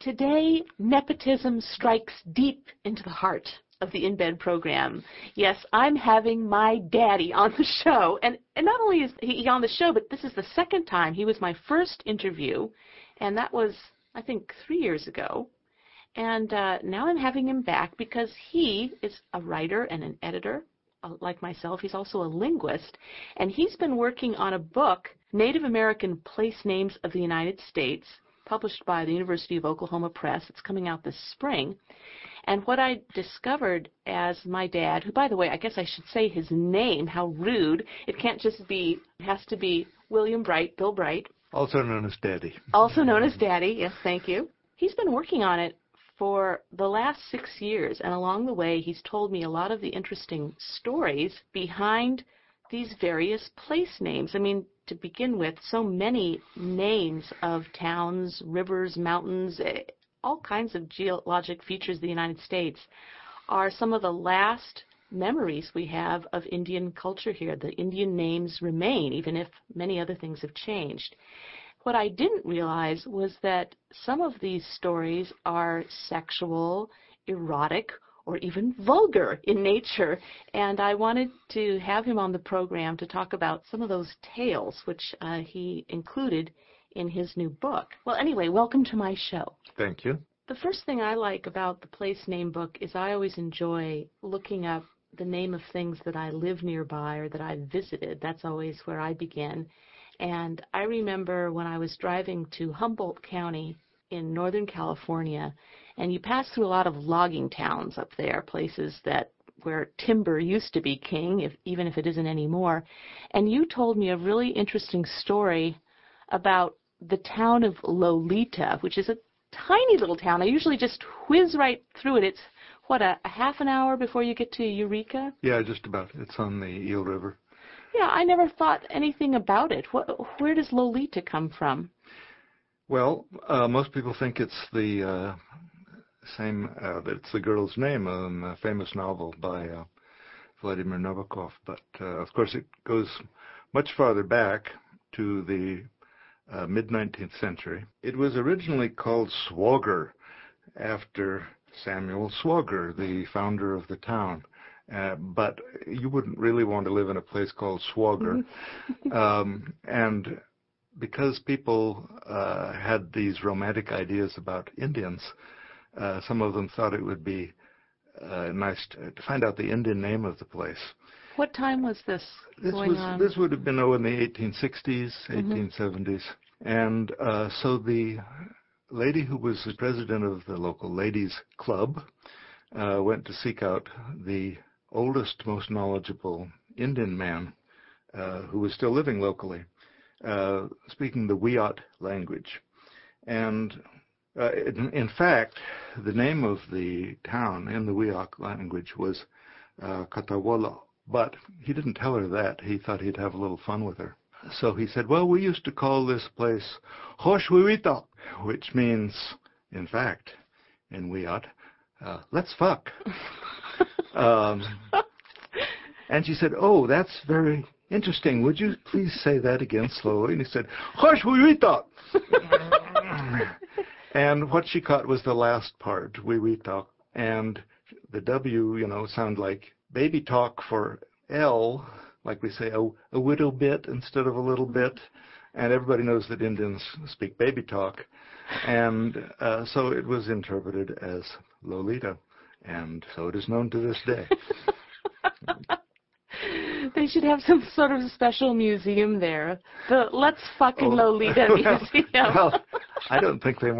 Today, nepotism strikes deep into the heart of the In Bed program. Yes, I'm having my daddy on the show. And, and not only is he on the show, but this is the second time. He was my first interview, and that was, I think, three years ago. And uh, now I'm having him back because he is a writer and an editor, uh, like myself. He's also a linguist, and he's been working on a book, Native American Place Names of the United States, published by the University of Oklahoma Press. It's coming out this spring. And what I discovered as my dad, who, by the way, I guess I should say his name, how rude. It can't just be, it has to be William Bright, Bill Bright. Also known as Daddy. Also known as Daddy, yes, thank you. He's been working on it for the last six years, and along the way, he's told me a lot of the interesting stories behind these various place names. I mean, to begin with, so many names of towns, rivers, mountains, eh, all kinds of geologic features of the United States are some of the last memories we have of Indian culture here. The Indian names remain, even if many other things have changed. What I didn't realize was that some of these stories are sexual, erotic, or even vulgar in nature. And I wanted to have him on the program to talk about some of those tales, which uh, he included in his new book. Well, anyway, welcome to my show. Thank you. The first thing I like about the place name book is I always enjoy looking up the name of things that I live nearby or that I've visited. That's always where I begin. And I remember when I was driving to Humboldt County in Northern California, and you pass through a lot of logging towns up there, places that where timber used to be king, if, even if it isn't anymore. And you told me a really interesting story about the town of Loleta, which is a tiny little town. I usually just whiz right through it. It's what a, a half an hour before you get to Eureka. Yeah, just about. It's on the Eel River. Yeah, I never thought anything about it. What, where does Loleta come from? Well, uh, most people think it's the uh, same. Uh, it's the girl's name in a famous novel by uh, Vladimir Nabokov, but uh, of course it goes much farther back to the uh, mid 19th century. It was originally called Swauger, after Samuel Swauger, the founder of the town. Uh, but you wouldn't really want to live in a place called Swauger. Mm-hmm. um, and because people uh, had these romantic ideas about Indians, uh, some of them thought it would be uh, nice to, to, find out the Indian name of the place. What time was this, this going was, on? This would have been oh, in the 1860s, mm-hmm. 1870s. And uh, so the lady who was the president of the local ladies club uh, went to seek out the oldest, most knowledgeable Indian man uh, who was still living locally, uh, speaking the Wiyot language. And uh, in, in, fact, the name of the town in the Wiyot language was uh, Katawala. But he didn't tell her that. He thought he'd have a little fun with her. So he said, well, we used to call this place Hoshwiwita, which means, in fact, in Wiyot, uh, let's fuck. Um, and she said, "Oh, that's very interesting. Would you please say that again slowly?" And he said, "Hush, we talk." and what she caught was the last part, we we talk, and the W, you know, sound like baby talk for L, like we say a, a little bit instead of a little bit. And everybody knows that Indians speak baby talk. And uh, so it was interpreted as Loleta and so it is known to this day. they should have some sort of special museum there. The Let's Fucking oh. Loleta Museum. well, I don't think they